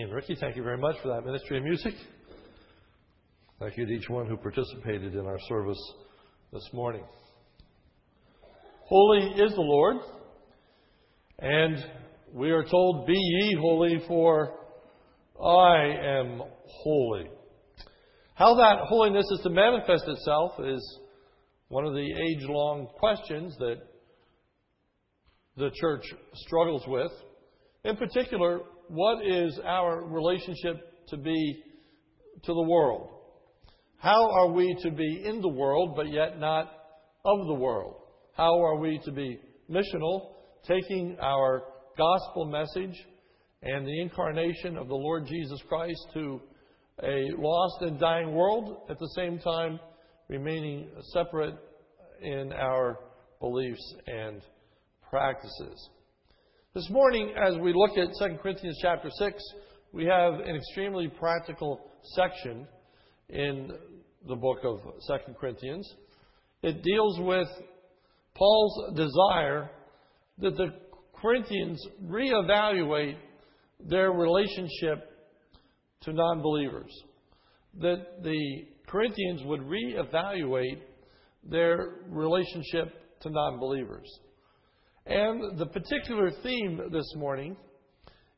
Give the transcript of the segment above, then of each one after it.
And Ricky, thank you very much for that ministry of music. Thank you to each one who participated in our service this morning. Holy is the Lord, and we are told, Be ye holy, for I am holy. How that holiness is to manifest itself is one of the age long questions that the church struggles with. In particular, what is our relationship to be to the world? How are we to be in the world but yet not of the world? How are we to be missional, taking our gospel message and the incarnation of the Lord Jesus Christ to a lost and dying world, at the same time remaining separate in our beliefs and practices. This morning, as we look at 2 Corinthians chapter 6, we have an extremely practical section in the book of 2 Corinthians. It deals with Paul's desire that the Corinthians reevaluate their relationship to non believers. That the Corinthians would reevaluate their relationship to non believers. And the particular theme this morning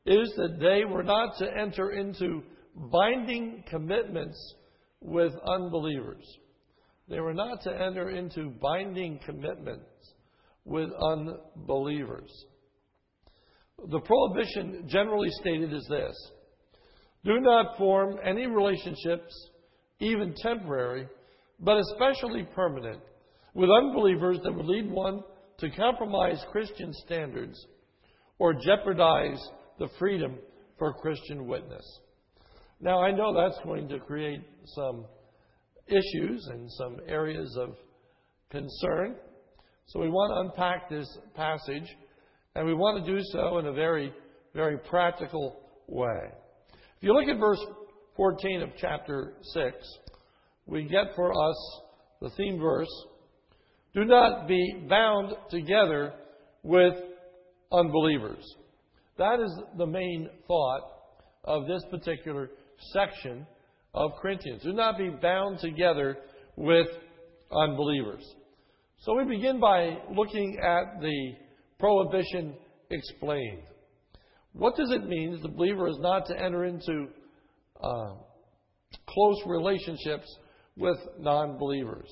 is that they were not to enter into binding commitments with unbelievers. They were not to enter into binding commitments with unbelievers. The prohibition generally stated is this do not form any relationships, even temporary, but especially permanent, with unbelievers that would lead one to compromise Christian standards or jeopardize the freedom for Christian witness. Now, I know that's going to create some issues and some areas of concern. So, we want to unpack this passage, and we want to do so in a very, very practical way. If you look at verse 14 of chapter 6, we get for us the theme verse do not be bound together with unbelievers. That is the main thought of this particular section of Corinthians. Do not be bound together with unbelievers. So we begin by looking at the prohibition explained. What does it mean the believer is not to enter into uh, close relationships with non believers?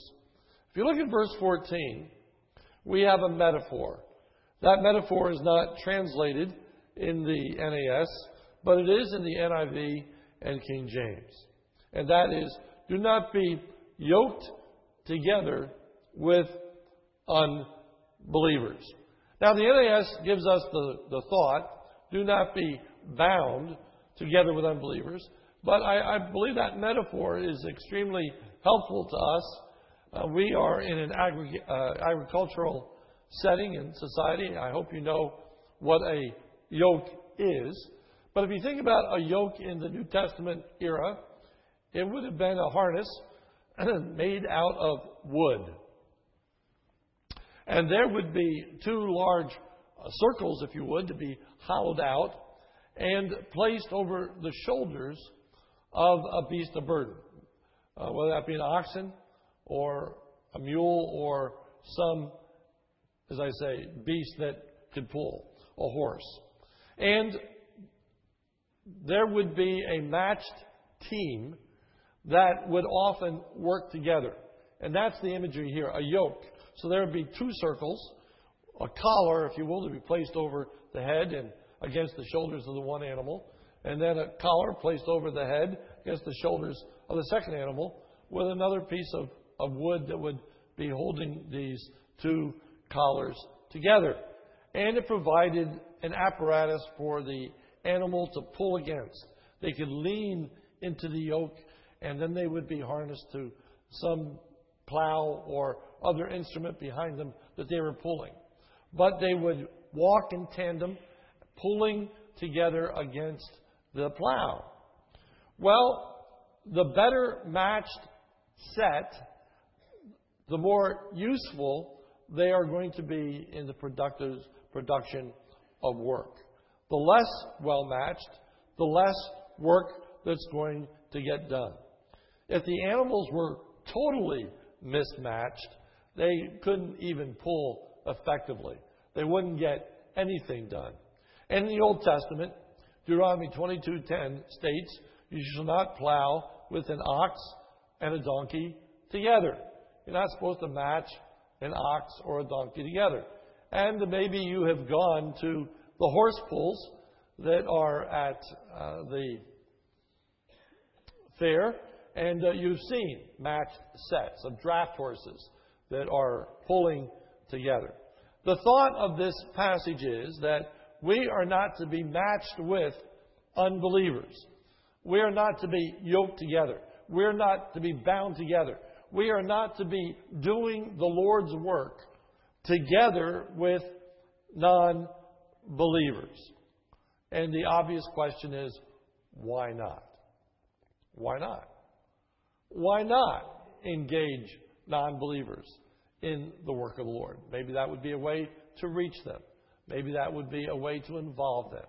If you look at verse 14, we have a metaphor. That metaphor is not translated in the NAS, but it is in the NIV and King James. And that is, do not be yoked together with unbelievers. Now, the NAS gives us the, the thought, do not be bound together with unbelievers. But I, I believe that metaphor is extremely helpful to us uh, we are in an agri- uh, agricultural setting in society. I hope you know what a yoke is. But if you think about a yoke in the New Testament era, it would have been a harness made out of wood. And there would be two large uh, circles, if you would, to be hollowed out and placed over the shoulders of a beast of burden, uh, whether that be an oxen or a mule or some, as I say, beast that could pull, a horse. And there would be a matched team that would often work together. And that's the imagery here a yoke. So there would be two circles, a collar, if you will, to be placed over the head and against the shoulders of the one animal, and then a collar placed over the head against the shoulders of the second animal with another piece of of wood that would be holding these two collars together. And it provided an apparatus for the animal to pull against. They could lean into the yoke, and then they would be harnessed to some plow or other instrument behind them that they were pulling. But they would walk in tandem, pulling together against the plow. Well, the better matched set the more useful they are going to be in the production of work. The less well matched, the less work that's going to get done. If the animals were totally mismatched, they couldn't even pull effectively. They wouldn't get anything done. And in the Old Testament, Deuteronomy 22:10 states, "You shall not plow with an ox and a donkey together." You're not supposed to match an ox or a donkey together. And maybe you have gone to the horse pulls that are at uh, the fair, and uh, you've seen matched sets of draft horses that are pulling together. The thought of this passage is that we are not to be matched with unbelievers. We are not to be yoked together. We're not to be bound together. We are not to be doing the Lord's work together with non believers. And the obvious question is why not? Why not? Why not engage non believers in the work of the Lord? Maybe that would be a way to reach them. Maybe that would be a way to involve them.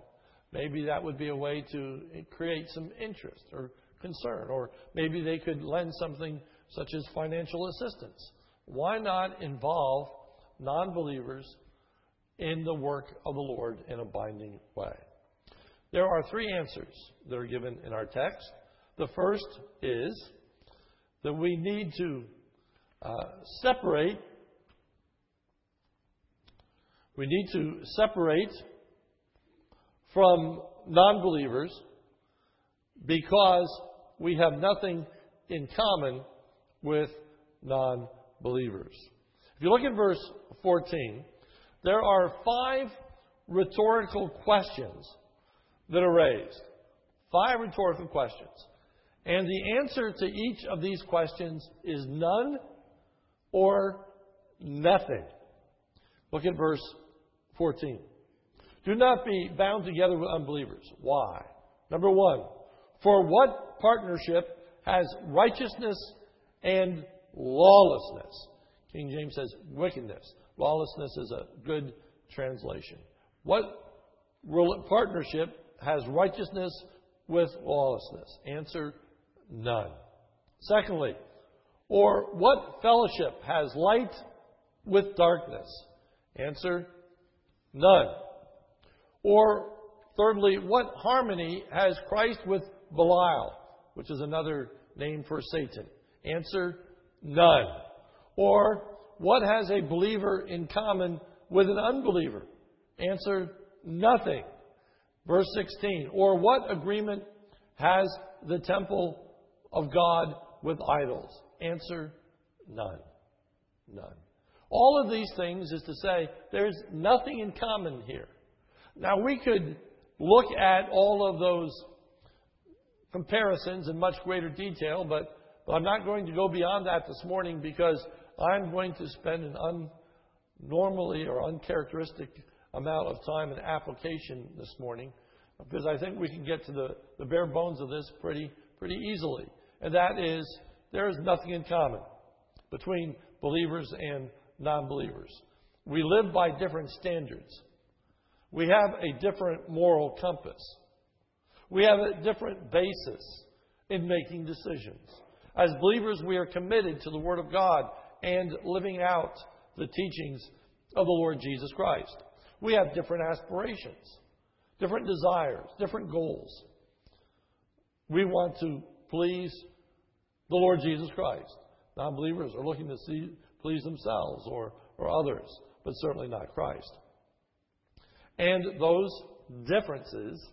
Maybe that would be a way to create some interest or concern. Or maybe they could lend something such as financial assistance. Why not involve non believers in the work of the Lord in a binding way? There are three answers that are given in our text. The first is that we need to uh, separate. We need to separate from non believers because we have nothing in common with non believers. If you look at verse 14, there are five rhetorical questions that are raised. Five rhetorical questions. And the answer to each of these questions is none or nothing. Look at verse 14. Do not be bound together with unbelievers. Why? Number one, for what partnership has righteousness and lawlessness? King James says wickedness. Lawlessness is a good translation. What partnership has righteousness with lawlessness? Answer none. Secondly, or what fellowship has light with darkness? Answer none. Or thirdly, what harmony has Christ with Belial, which is another name for Satan? Answer none. Or what has a believer in common with an unbeliever? Answer nothing. Verse 16. Or what agreement has the temple of God with idols? Answer none. None. All of these things is to say there's nothing in common here. Now we could look at all of those comparisons in much greater detail, but, but I'm not going to go beyond that this morning because I'm going to spend an unnormally or uncharacteristic amount of time in application this morning because I think we can get to the, the bare bones of this pretty, pretty easily. And that is, there is nothing in common between believers and non believers. We live by different standards. We have a different moral compass. We have a different basis in making decisions. As believers, we are committed to the Word of God and living out the teachings of the Lord Jesus Christ. We have different aspirations, different desires, different goals. We want to please the Lord Jesus Christ. Non believers are looking to see, please themselves or, or others, but certainly not Christ. And those differences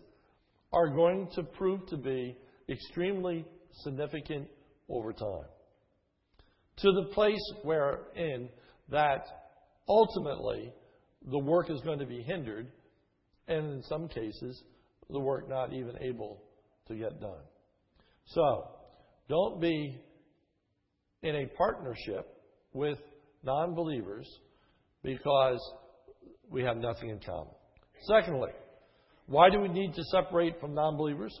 are going to prove to be extremely significant over time. To the place wherein that ultimately the work is going to be hindered, and in some cases, the work not even able to get done. So, don't be in a partnership with non believers because we have nothing in common. Secondly, why do we need to separate from non believers?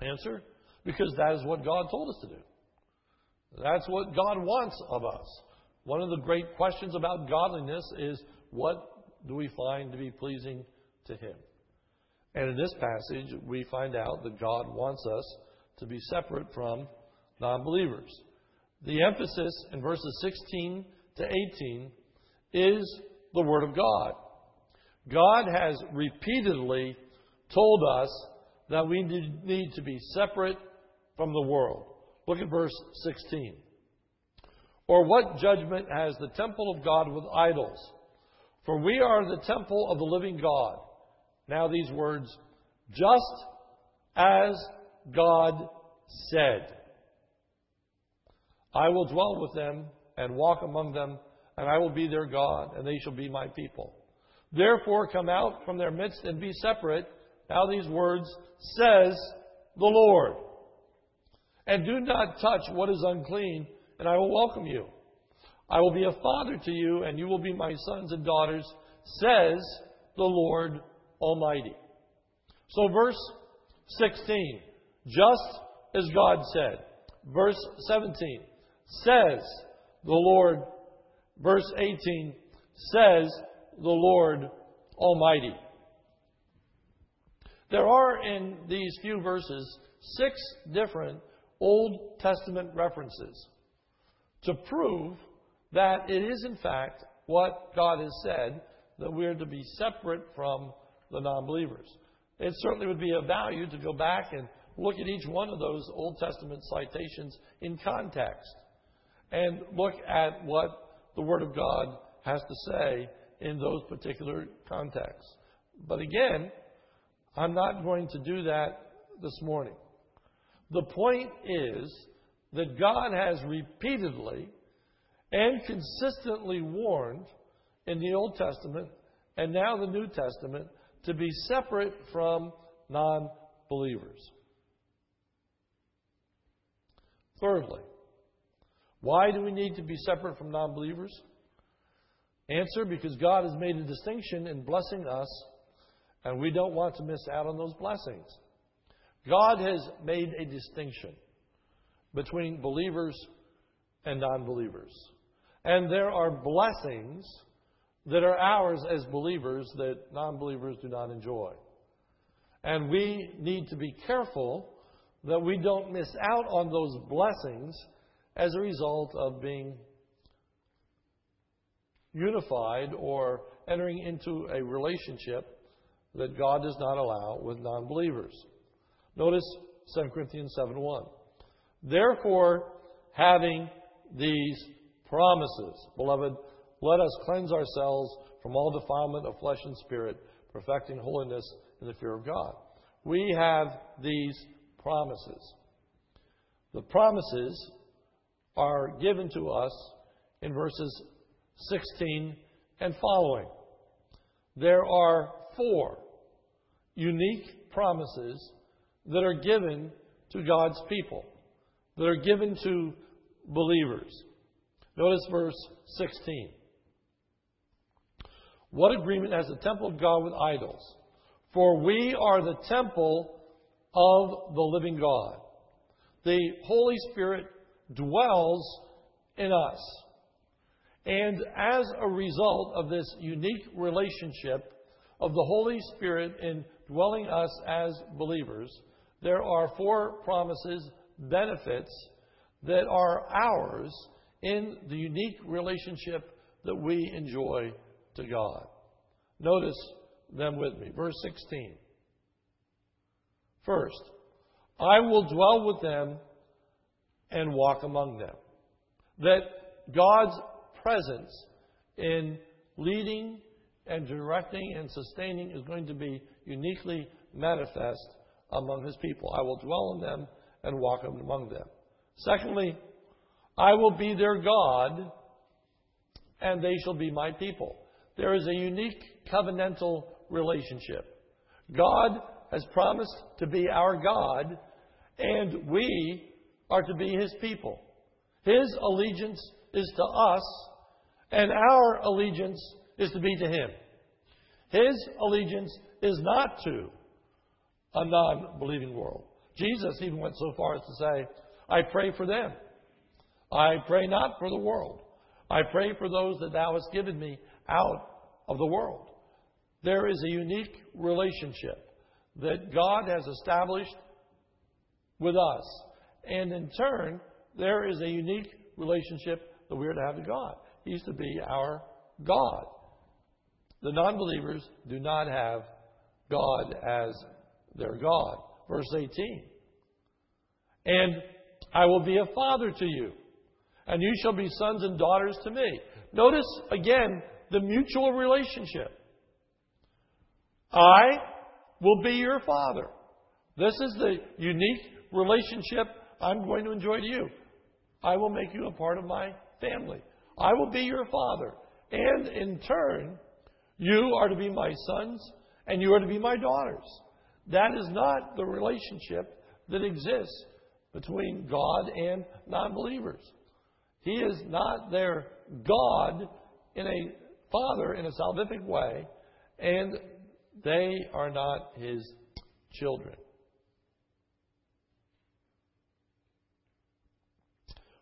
Answer because that is what God told us to do. That's what God wants of us. One of the great questions about godliness is what do we find to be pleasing to Him? And in this passage, we find out that God wants us to be separate from non believers. The emphasis in verses 16 to 18 is the Word of God. God has repeatedly told us that we need to be separate from the world. Look at verse 16. Or what judgment has the temple of God with idols? For we are the temple of the living God. Now, these words, just as God said, I will dwell with them and walk among them, and I will be their God, and they shall be my people. Therefore, come out from their midst and be separate. Now, these words, says the Lord. And do not touch what is unclean, and I will welcome you. I will be a father to you, and you will be my sons and daughters, says the Lord Almighty. So, verse 16, just as God said. Verse 17, says the Lord. Verse 18, says the Lord Almighty. There are in these few verses six different Old Testament references to prove that it is, in fact, what God has said that we are to be separate from the non believers. It certainly would be of value to go back and look at each one of those Old Testament citations in context and look at what the Word of God has to say in those particular contexts. But again, I'm not going to do that this morning. The point is that God has repeatedly and consistently warned in the Old Testament and now the New Testament to be separate from non believers. Thirdly, why do we need to be separate from non believers? Answer because God has made a distinction in blessing us, and we don't want to miss out on those blessings. God has made a distinction between believers and non believers. And there are blessings that are ours as believers that non believers do not enjoy. And we need to be careful that we don't miss out on those blessings as a result of being unified or entering into a relationship that God does not allow with non believers. Notice 2 Corinthians 7 1. Therefore, having these promises, beloved, let us cleanse ourselves from all defilement of flesh and spirit, perfecting holiness in the fear of God. We have these promises. The promises are given to us in verses 16 and following. There are four unique promises that are given to God's people, that are given to believers. Notice verse 16. What agreement has the temple of God with idols? For we are the temple of the living God. The Holy Spirit dwells in us. And as a result of this unique relationship of the Holy Spirit in dwelling us as believers, there are four promises, benefits that are ours in the unique relationship that we enjoy to God. Notice them with me. Verse 16. First, I will dwell with them and walk among them. That God's presence in leading and directing and sustaining is going to be uniquely manifest among his people. I will dwell in them and walk among them. Secondly, I will be their God, and they shall be my people. There is a unique covenantal relationship. God has promised to be our God, and we are to be his people. His allegiance is to us, and our allegiance is to be to him. His allegiance is not to a non believing world. Jesus even went so far as to say, I pray for them. I pray not for the world. I pray for those that thou hast given me out of the world. There is a unique relationship that God has established with us. And in turn, there is a unique relationship that we are to have to God. He's to be our God. The non believers do not have God as their God. Verse 18. And I will be a father to you, and you shall be sons and daughters to me. Notice again the mutual relationship. I will be your father. This is the unique relationship I'm going to enjoy to you. I will make you a part of my family. I will be your father. And in turn, you are to be my sons and you are to be my daughters. That is not the relationship that exists between God and non believers. He is not their God in a father in a salvific way, and they are not his children.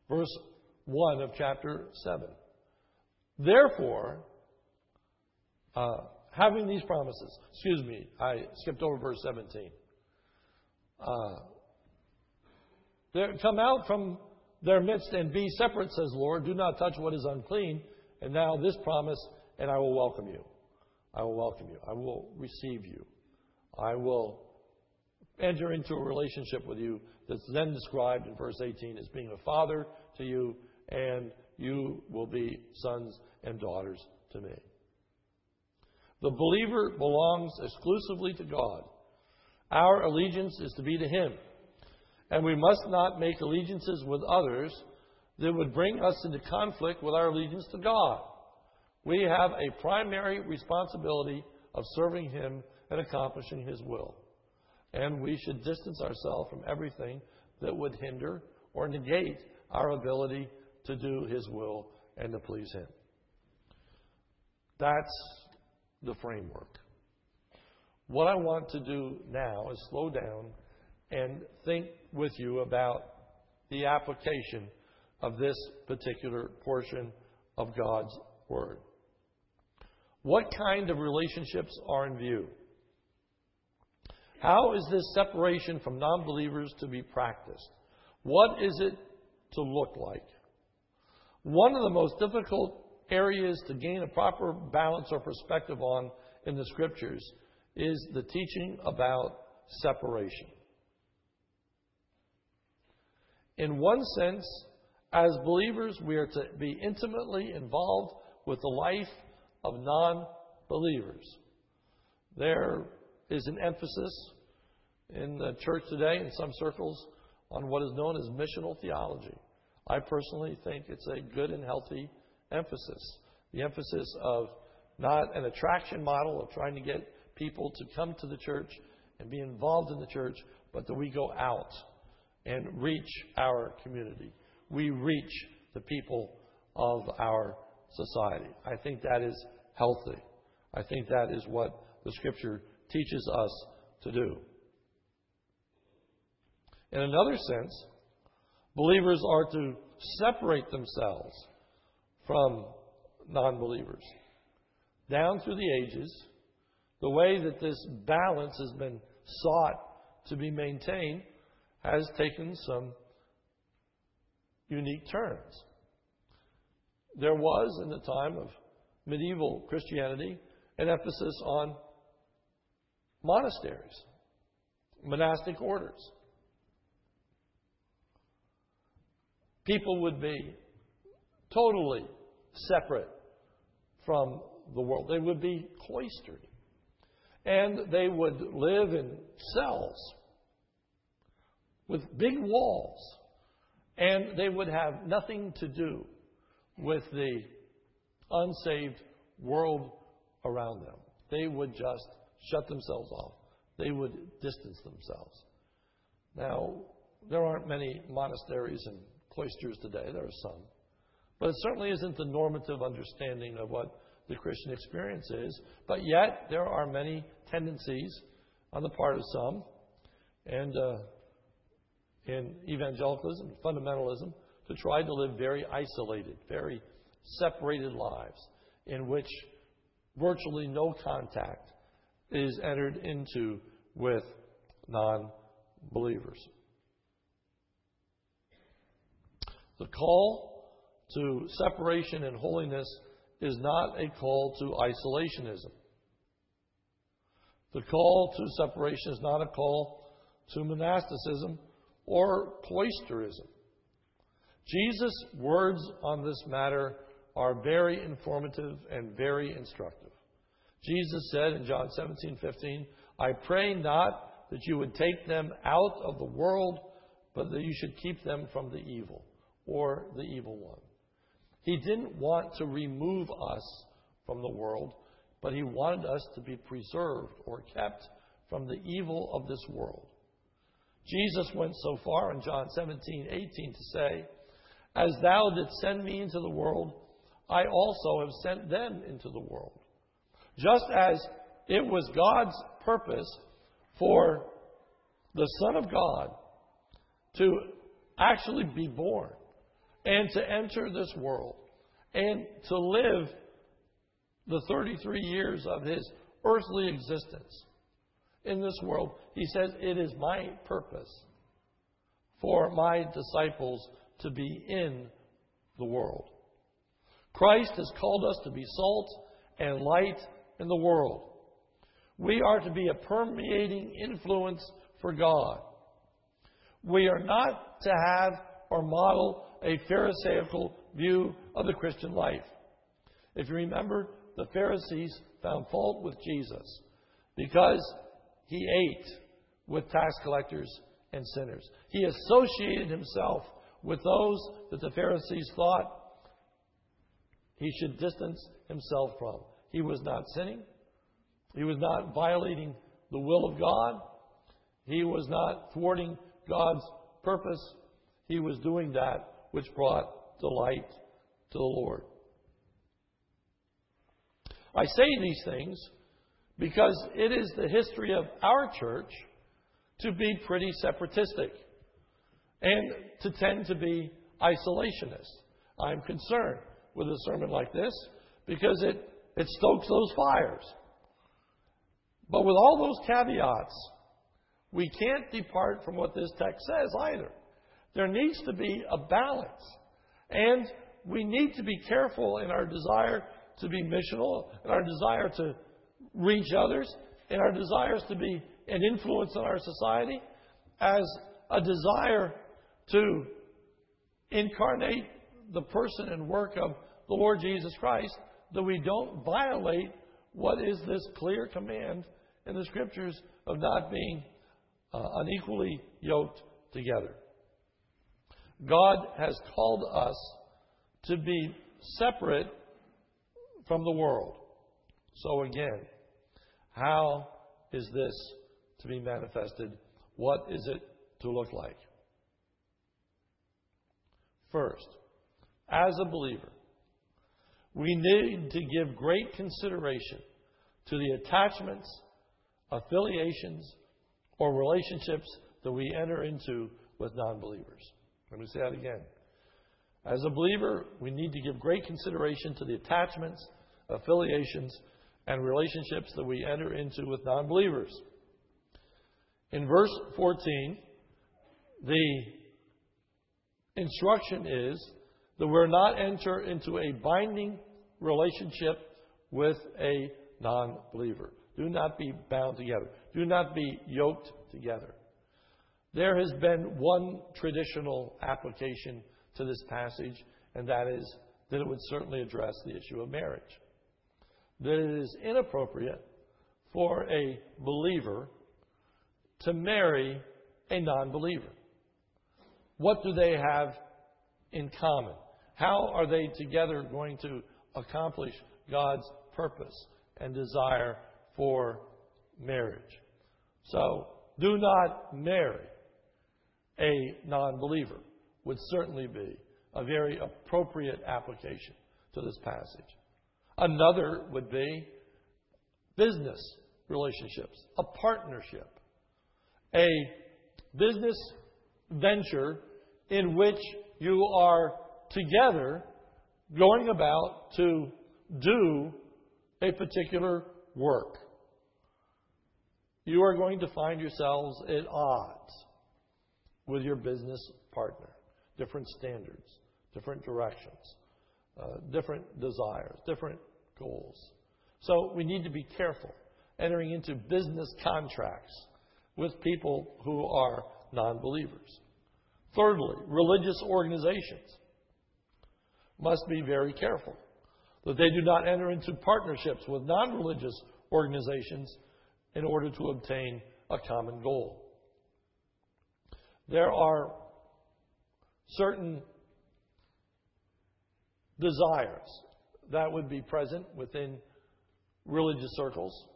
Verse 1 of chapter 7. Therefore, uh, having these promises, excuse me, I skipped over verse 17. Uh, come out from their midst and be separate, says Lord. Do not touch what is unclean. And now this promise, and I will welcome you. I will welcome you. I will receive you. I will enter into a relationship with you that's then described in verse 18 as being a father to you, and you will be sons and daughters to me. The believer belongs exclusively to God. Our allegiance is to be to Him. And we must not make allegiances with others that would bring us into conflict with our allegiance to God. We have a primary responsibility of serving Him and accomplishing His will. And we should distance ourselves from everything that would hinder or negate our ability to do His will and to please Him. That's the framework. What I want to do now is slow down and think with you about the application of this particular portion of God's Word. What kind of relationships are in view? How is this separation from non believers to be practiced? What is it to look like? One of the most difficult areas to gain a proper balance or perspective on in the Scriptures is the teaching about separation. In one sense, as believers, we are to be intimately involved with the life of non believers. There is an emphasis in the church today, in some circles, on what is known as missional theology. I personally think it's a good and healthy emphasis. The emphasis of not an attraction model of trying to get people to come to the church and be involved in the church, but that we go out and reach our community. We reach the people of our society. I think that is healthy. I think that is what the Scripture teaches us to do. In another sense, believers are to separate themselves from non believers. Down through the ages, the way that this balance has been sought to be maintained has taken some unique turns. There was, in the time of medieval Christianity, an emphasis on monasteries, monastic orders. People would be totally separate from the world. They would be cloistered. And they would live in cells with big walls. And they would have nothing to do with the unsaved world around them. They would just shut themselves off. They would distance themselves. Now, there aren't many monasteries and cloisters today. There are some. But it certainly isn't the normative understanding of what the Christian experience is. But yet, there are many tendencies on the part of some, and uh, in evangelicalism, fundamentalism, to try to live very isolated, very separated lives in which virtually no contact is entered into with non believers. The call to separation and holiness is not a call to isolationism. The call to separation is not a call to monasticism or cloisterism. Jesus' words on this matter are very informative and very instructive. Jesus said in John 17, 15, I pray not that you would take them out of the world, but that you should keep them from the evil or the evil one. He didn't want to remove us from the world, but he wanted us to be preserved or kept from the evil of this world. Jesus went so far in John 17, 18 to say, As thou didst send me into the world, I also have sent them into the world. Just as it was God's purpose for the Son of God to actually be born and to enter this world and to live the 33 years of his earthly existence in this world, he says, It is my purpose for my disciples to be in the world. Christ has called us to be salt and light in the world. We are to be a permeating influence for God. We are not to have or model a Pharisaical view of the Christian life. If you remember, the Pharisees found fault with Jesus because he ate with tax collectors and sinners. He associated himself with those that the Pharisees thought he should distance himself from. He was not sinning. He was not violating the will of God. He was not thwarting God's purpose. He was doing that which brought delight to the Lord. I say these things because it is the history of our church to be pretty separatistic and to tend to be isolationist. I'm concerned with a sermon like this because it, it stokes those fires. But with all those caveats, we can't depart from what this text says either. There needs to be a balance. And we need to be careful in our desire to be missional, in our desire to reach others, in our desires to be an influence on our society, as a desire to incarnate the person and work of the Lord Jesus Christ, that we don't violate what is this clear command in the Scriptures of not being uh, unequally yoked together. God has called us to be separate from the world. So, again, how is this to be manifested? What is it to look like? First, as a believer, we need to give great consideration to the attachments, affiliations, or relationships that we enter into with non believers. Let me say that again. As a believer, we need to give great consideration to the attachments, affiliations, and relationships that we enter into with non believers. In verse 14, the instruction is that we're not enter into a binding relationship with a non believer. Do not be bound together. Do not be yoked together. There has been one traditional application to this passage, and that is that it would certainly address the issue of marriage. That it is inappropriate for a believer to marry a non believer. What do they have in common? How are they together going to accomplish God's purpose and desire for marriage? So, do not marry a non believer, would certainly be a very appropriate application to this passage. Another would be business relationships, a partnership, a business venture in which you are together going about to do a particular work. you are going to find yourselves at odds with your business partner. Different standards, different directions, uh, different desires, different goals. So we need to be careful entering into business contracts with people who are non believers. Thirdly, religious organizations must be very careful that they do not enter into partnerships with non religious organizations in order to obtain a common goal. There are certain desires that would be present within religious circles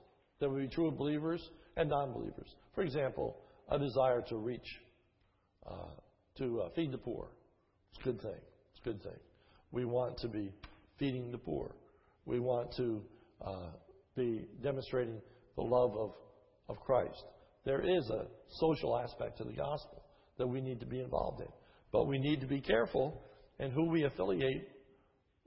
that would be true of believers and non believers. For example, a desire to reach, uh, to uh, feed the poor. It's a good thing. It's a good thing. We want to be feeding the poor. We want to uh, be demonstrating the love of, of Christ. There is a social aspect to the gospel that we need to be involved in. But we need to be careful in who we affiliate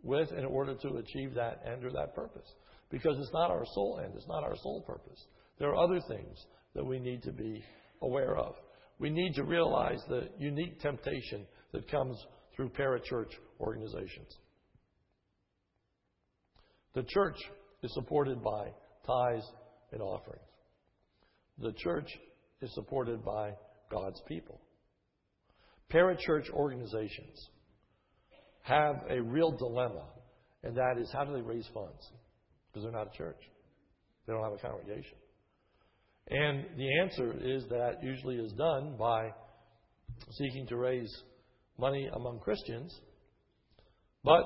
with in order to achieve that end or that purpose. Because it's not our sole end, it's not our sole purpose. There are other things that we need to be aware of. We need to realize the unique temptation that comes through parachurch organizations. The church is supported by tithes and offerings. The church is supported by God's people. Parachurch organizations have a real dilemma, and that is how do they raise funds? Because they're not a church, they don't have a congregation. And the answer is that usually is done by seeking to raise money among Christians, but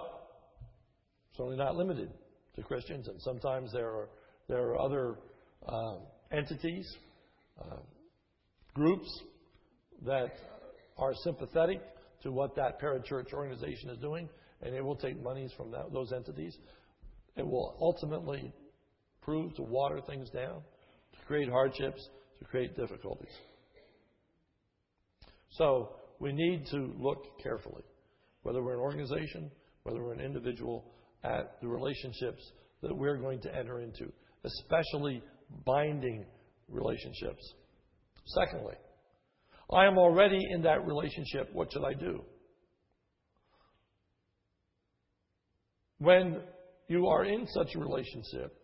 certainly not limited to Christians. And sometimes there are there are other uh, entities, uh, groups that are sympathetic to what that parachurch organization is doing, and it will take monies from that, those entities. It will ultimately prove to water things down, to create hardships, to create difficulties. So we need to look carefully, whether we're an organization, whether we're an individual, at the relationships that we're going to enter into, especially binding relationships. Secondly, I am already in that relationship. What should I do? When you are in such a relationship,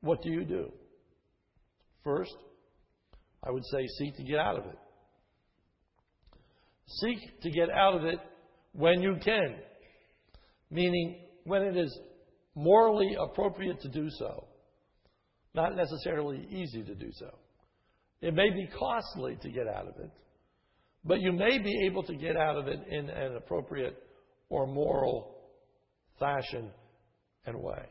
what do you do? First, I would say seek to get out of it. Seek to get out of it when you can, meaning when it is morally appropriate to do so, not necessarily easy to do so. It may be costly to get out of it, but you may be able to get out of it in an appropriate or moral fashion and way.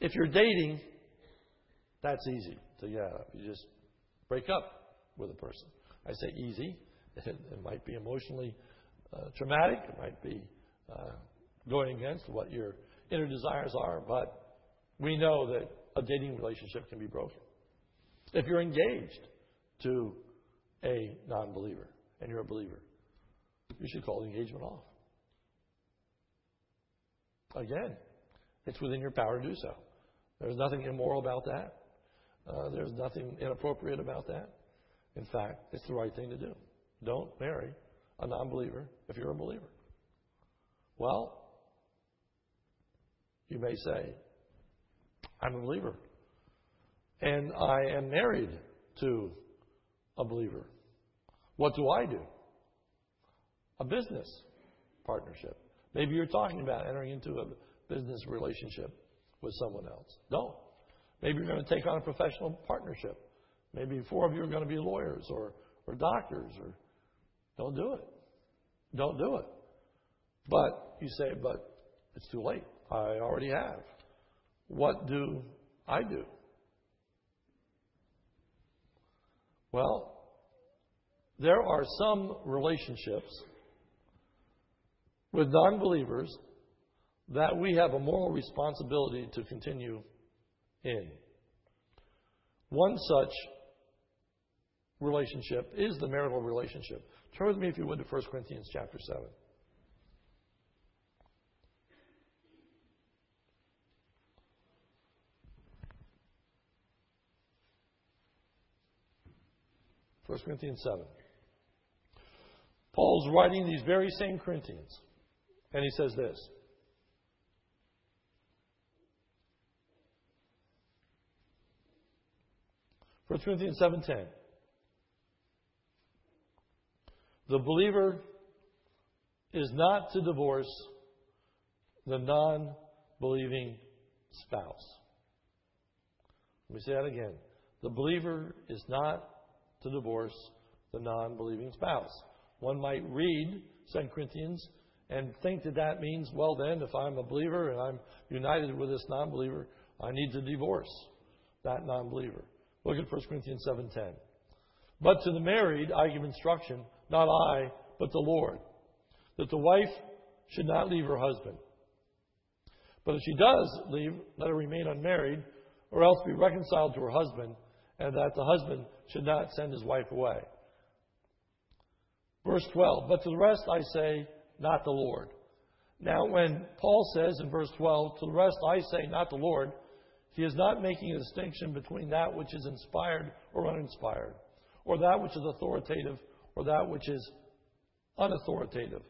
If you're dating, that's easy to get out of. You just break up with a person. I say easy. It, it might be emotionally uh, traumatic. It might be uh, going against what your inner desires are, but we know that a dating relationship can be broken. If you're engaged to a non believer and you're a believer, you should call the engagement off. Again, it's within your power to do so. There's nothing immoral about that. Uh, there's nothing inappropriate about that. In fact, it's the right thing to do. Don't marry a non believer if you're a believer. Well, you may say, I'm a believer and I am married to a believer. What do I do? A business partnership. Maybe you're talking about entering into a business relationship with someone else. Don't. Maybe you're going to take on a professional partnership. Maybe four of you are going to be lawyers or, or doctors or don't do it. Don't do it. But you say, but it's too late. I already have. What do I do? Well, there are some relationships with non believers that we have a moral responsibility to continue in. One such relationship is the marital relationship. Turn with me, if you would, to 1 Corinthians chapter 7. 1 Corinthians 7. Paul's writing these very same Corinthians, and he says this. First Corinthians 7:10. The believer is not to divorce the non-believing spouse. Let me say that again. The believer is not to divorce the non-believing spouse. One might read 2 Corinthians and think that that means, well, then, if I'm a believer and I'm united with this non believer, I need to divorce that non believer. Look at 1 Corinthians 7.10. But to the married I give instruction, not I, but the Lord, that the wife should not leave her husband. But if she does leave, let her remain unmarried, or else be reconciled to her husband, and that the husband should not send his wife away. Verse 12, but to the rest I say, not the Lord. Now, when Paul says in verse 12, to the rest I say, not the Lord, he is not making a distinction between that which is inspired or uninspired, or that which is authoritative or that which is unauthoritative.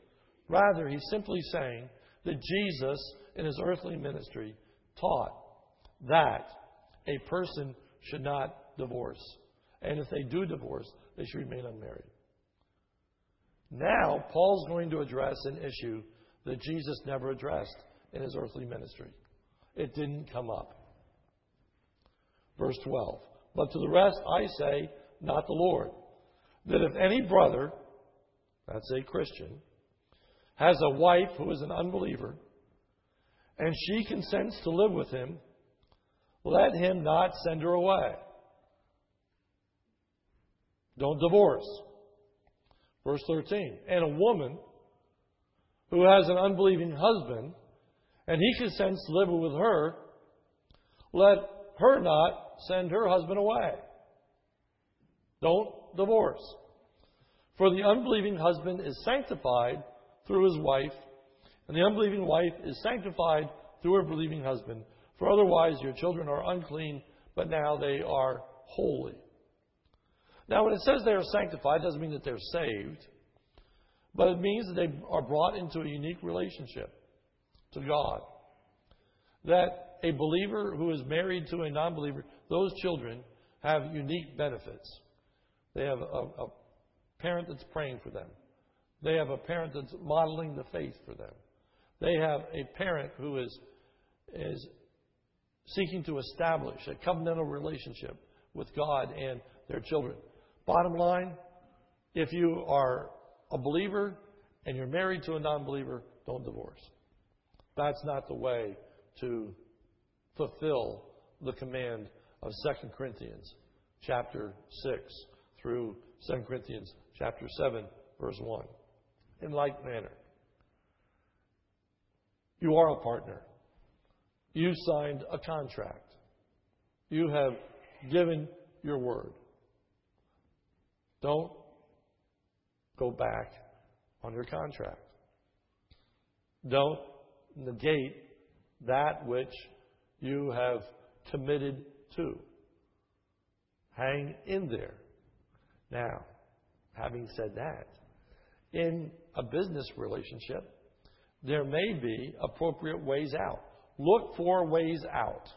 Rather, he's simply saying that Jesus, in his earthly ministry, taught that a person should not divorce. And if they do divorce, they should remain unmarried. Now, Paul's going to address an issue that Jesus never addressed in his earthly ministry. It didn't come up. Verse 12. But to the rest I say, not the Lord, that if any brother, that's a Christian, has a wife who is an unbeliever, and she consents to live with him, let him not send her away. Don't divorce. Verse 13. And a woman who has an unbelieving husband, and he consents to live with her, let her not send her husband away. Don't divorce. For the unbelieving husband is sanctified through his wife, and the unbelieving wife is sanctified through her believing husband. For otherwise your children are unclean, but now they are holy. Now, when it says they are sanctified, it doesn't mean that they're saved, but it means that they are brought into a unique relationship to God. That a believer who is married to a non believer, those children have unique benefits. They have a, a parent that's praying for them, they have a parent that's modeling the faith for them, they have a parent who is, is seeking to establish a covenantal relationship with God and their children. Bottom line, if you are a believer and you're married to a non believer, don't divorce. That's not the way to fulfill the command of 2 Corinthians chapter 6 through 2 Corinthians chapter 7, verse 1. In like manner, you are a partner. You signed a contract. You have given your word. Don't go back on your contract. Don't negate that which you have committed to. Hang in there. Now, having said that, in a business relationship, there may be appropriate ways out. Look for ways out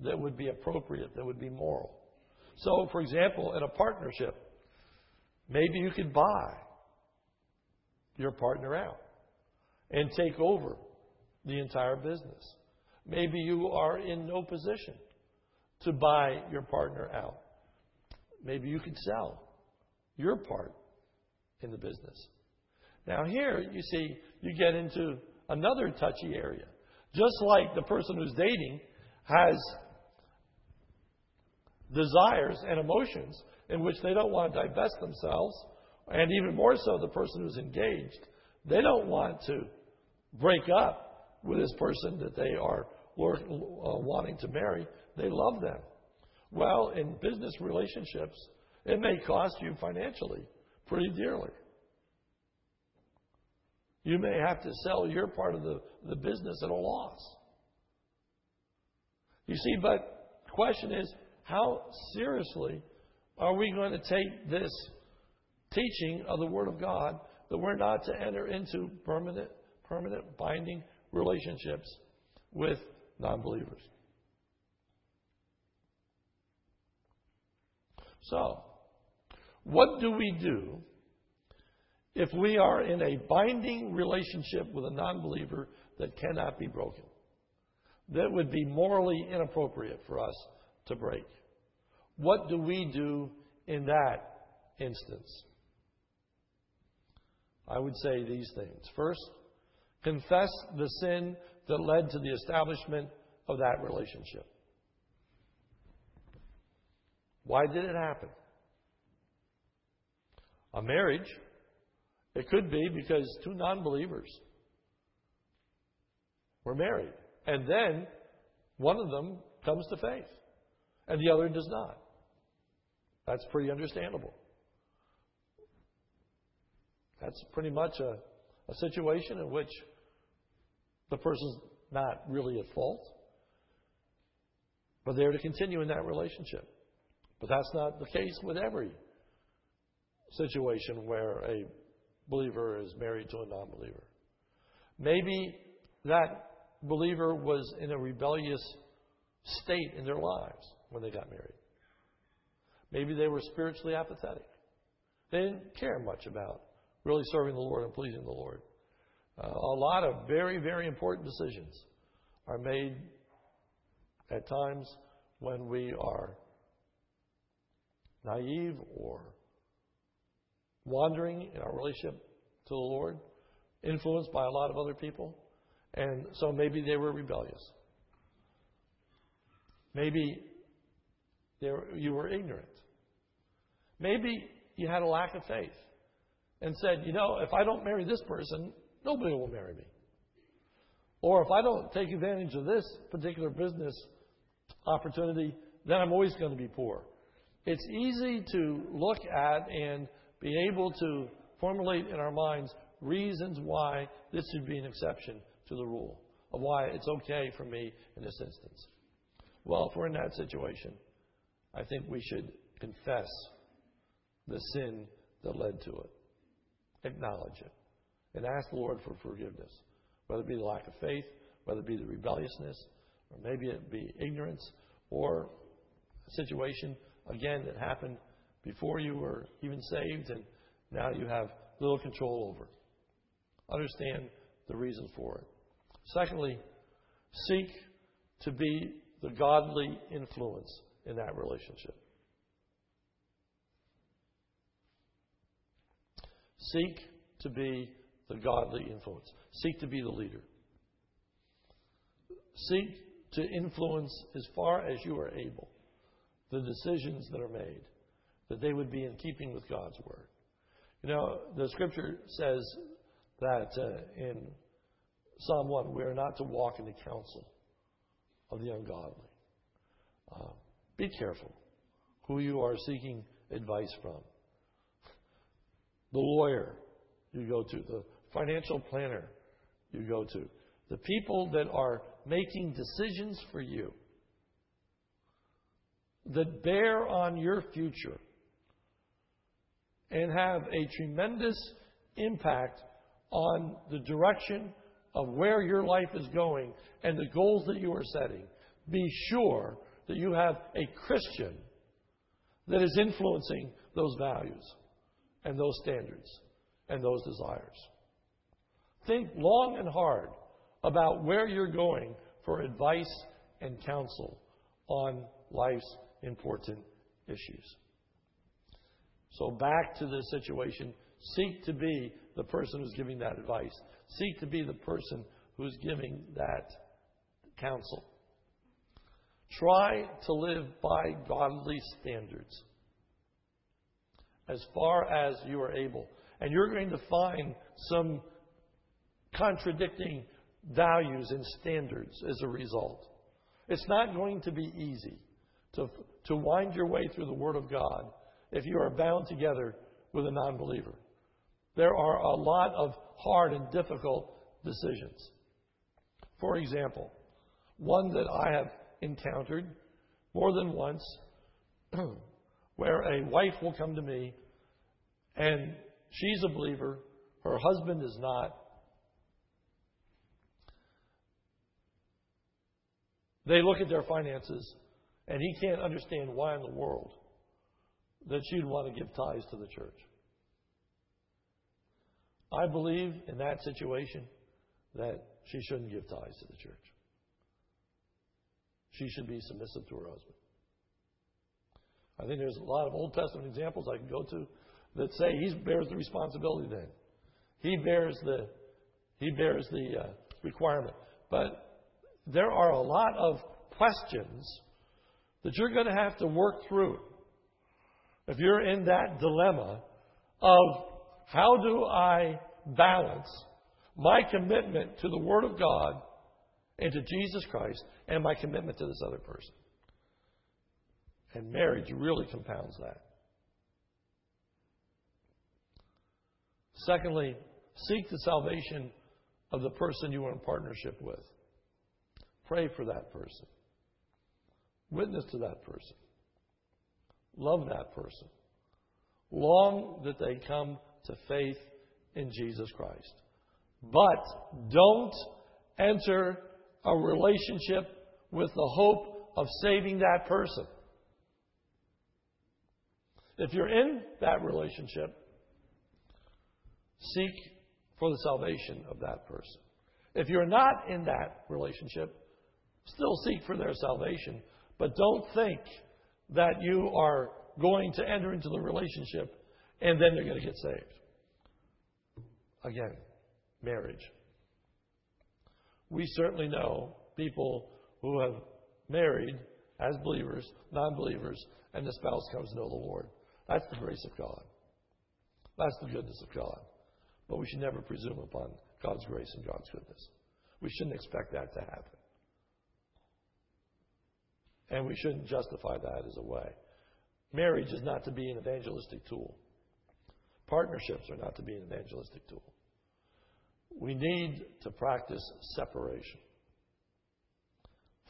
that would be appropriate, that would be moral. So, for example, in a partnership, maybe you could buy your partner out and take over the entire business. Maybe you are in no position to buy your partner out. Maybe you could sell your part in the business. Now, here, you see, you get into another touchy area. Just like the person who's dating has desires and emotions in which they don't want to divest themselves, and even more so, the person who's engaged, they don't want to break up with this person that they are uh, wanting to marry, they love them. Well, in business relationships, it may cost you financially pretty dearly. You may have to sell your part of the, the business at a loss. You see, but the question is, how seriously are we going to take this teaching of the Word of God that we're not to enter into permanent, permanent binding relationships with non believers? So, what do we do if we are in a binding relationship with a non believer that cannot be broken? That would be morally inappropriate for us to break. What do we do in that instance? I would say these things. First, confess the sin that led to the establishment of that relationship. Why did it happen? A marriage, it could be because two non believers were married. And then one of them comes to faith, and the other does not. That's pretty understandable. That's pretty much a, a situation in which the person's not really at fault, but they're to continue in that relationship. But that's not the case with every situation where a believer is married to a non believer. Maybe that believer was in a rebellious state in their lives when they got married. Maybe they were spiritually apathetic. They didn't care much about really serving the Lord and pleasing the Lord. Uh, a lot of very, very important decisions are made at times when we are naive or wandering in our relationship to the Lord, influenced by a lot of other people. And so maybe they were rebellious. Maybe were, you were ignorant. Maybe you had a lack of faith and said, you know, if I don't marry this person, nobody will marry me. Or if I don't take advantage of this particular business opportunity, then I'm always going to be poor. It's easy to look at and be able to formulate in our minds reasons why this should be an exception to the rule, of why it's okay for me in this instance. Well, if we're in that situation, I think we should confess the sin that led to it, acknowledge it, and ask the Lord for forgiveness, whether it be the lack of faith, whether it be the rebelliousness, or maybe it be ignorance, or a situation, again, that happened before you were even saved and now you have little control over. Understand the reason for it. Secondly, seek to be the godly influence in that relationship. Seek to be the godly influence. Seek to be the leader. Seek to influence as far as you are able the decisions that are made, that they would be in keeping with God's word. You know, the scripture says that uh, in Psalm 1, we are not to walk in the counsel of the ungodly. Uh, be careful who you are seeking advice from. The lawyer you go to, the financial planner you go to, the people that are making decisions for you that bear on your future and have a tremendous impact on the direction of where your life is going and the goals that you are setting, be sure that you have a Christian that is influencing those values and those standards and those desires. Think long and hard about where you're going for advice and counsel on life's important issues. So, back to the situation seek to be the person who's giving that advice, seek to be the person who's giving that counsel. Try to live by godly standards as far as you are able. And you're going to find some contradicting values and standards as a result. It's not going to be easy to, to wind your way through the Word of God if you are bound together with a non believer. There are a lot of hard and difficult decisions. For example, one that I have encountered more than once where a wife will come to me and she's a believer, her husband is not. They look at their finances and he can't understand why in the world that she'd want to give tithes to the church. I believe in that situation that she shouldn't give tithes to the church. She should be submissive to her husband. I think there's a lot of Old Testament examples I can go to that say he bears the responsibility then. He bears the he bears the uh, requirement. But there are a lot of questions that you're going to have to work through if you're in that dilemma of how do I balance my commitment to the Word of God and to Jesus Christ and my commitment to this other person. And marriage really compounds that. Secondly, seek the salvation of the person you are in partnership with. Pray for that person. Witness to that person. Love that person. Long that they come to faith in Jesus Christ. But don't enter a relationship with the hope of saving that person. If you're in that relationship, seek for the salvation of that person. If you're not in that relationship, still seek for their salvation, but don't think that you are going to enter into the relationship and then you're going to get saved. Again, marriage. We certainly know people who have married as believers, non believers, and the spouse comes to know the Lord. That's the grace of God. That's the goodness of God. But we should never presume upon God's grace and God's goodness. We shouldn't expect that to happen. And we shouldn't justify that as a way. Marriage is not to be an evangelistic tool. Partnerships are not to be an evangelistic tool. We need to practice separation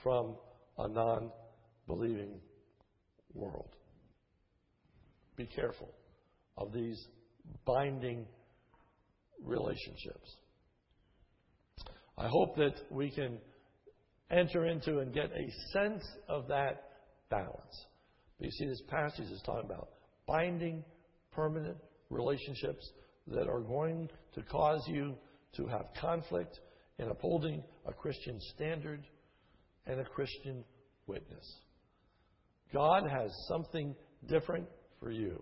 from a non believing world. Be careful of these binding relationships. I hope that we can enter into and get a sense of that balance. But you see, this passage is talking about binding, permanent relationships that are going to cause you to have conflict in upholding a Christian standard and a Christian witness. God has something different for you.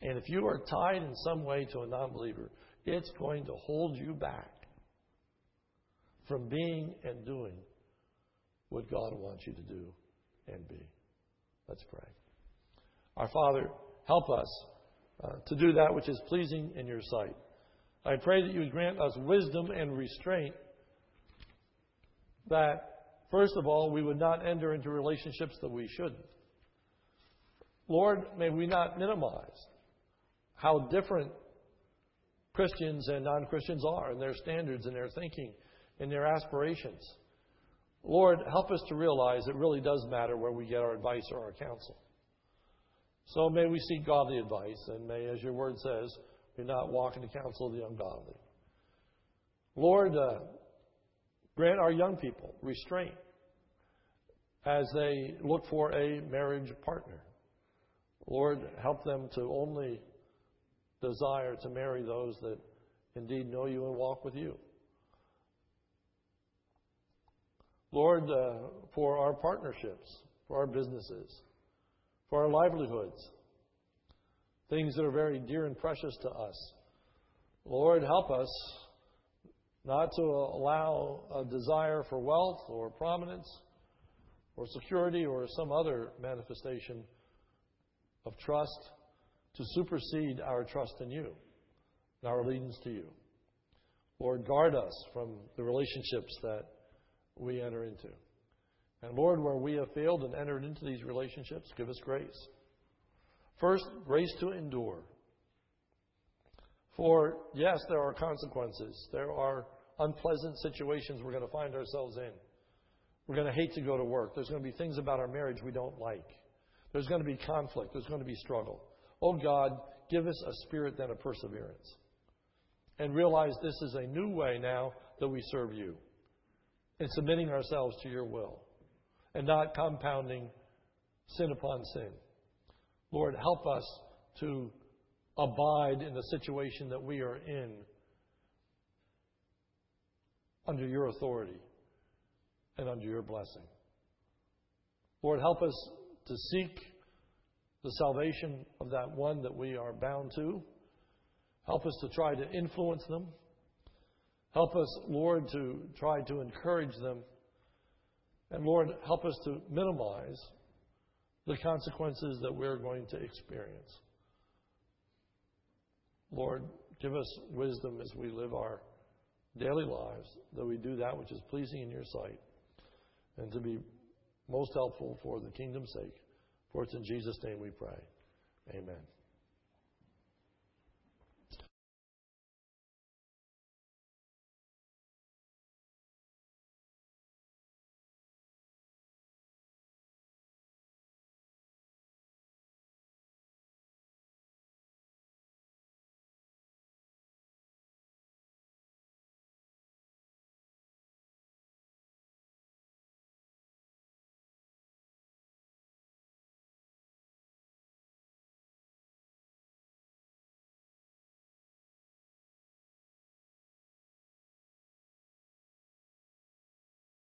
And if you are tied in some way to a non believer, it's going to hold you back from being and doing what God wants you to do and be. Let's pray. Our Father, help us uh, to do that which is pleasing in your sight. I pray that you would grant us wisdom and restraint that, first of all, we would not enter into relationships that we shouldn't. Lord, may we not minimize how different Christians and non Christians are in their standards and their thinking and their aspirations. Lord, help us to realize it really does matter where we get our advice or our counsel. So may we seek godly advice, and may, as your word says, we not walk in the counsel of the ungodly. Lord, uh, grant our young people restraint as they look for a marriage partner. Lord, help them to only desire to marry those that indeed know you and walk with you. Lord, uh, for our partnerships, for our businesses, for our livelihoods, things that are very dear and precious to us. Lord, help us not to allow a desire for wealth or prominence or security or some other manifestation of trust to supersede our trust in you and our allegiance to you. Lord, guard us from the relationships that we enter into. And Lord, where we have failed and entered into these relationships, give us grace. First, grace to endure. For, yes, there are consequences. There are unpleasant situations we're going to find ourselves in. We're going to hate to go to work. There's going to be things about our marriage we don't like. There's going to be conflict. There's going to be struggle. Oh God, give us a spirit then of perseverance. And realize this is a new way now that we serve you. In submitting ourselves to your will. And not compounding sin upon sin. Lord, help us to abide in the situation that we are in under your authority and under your blessing. Lord, help us to seek the salvation of that one that we are bound to. Help us to try to influence them. Help us, Lord, to try to encourage them. And Lord, help us to minimize the consequences that we're going to experience. Lord, give us wisdom as we live our daily lives, that we do that which is pleasing in your sight, and to be most helpful for the kingdom's sake. For it's in Jesus' name we pray. Amen.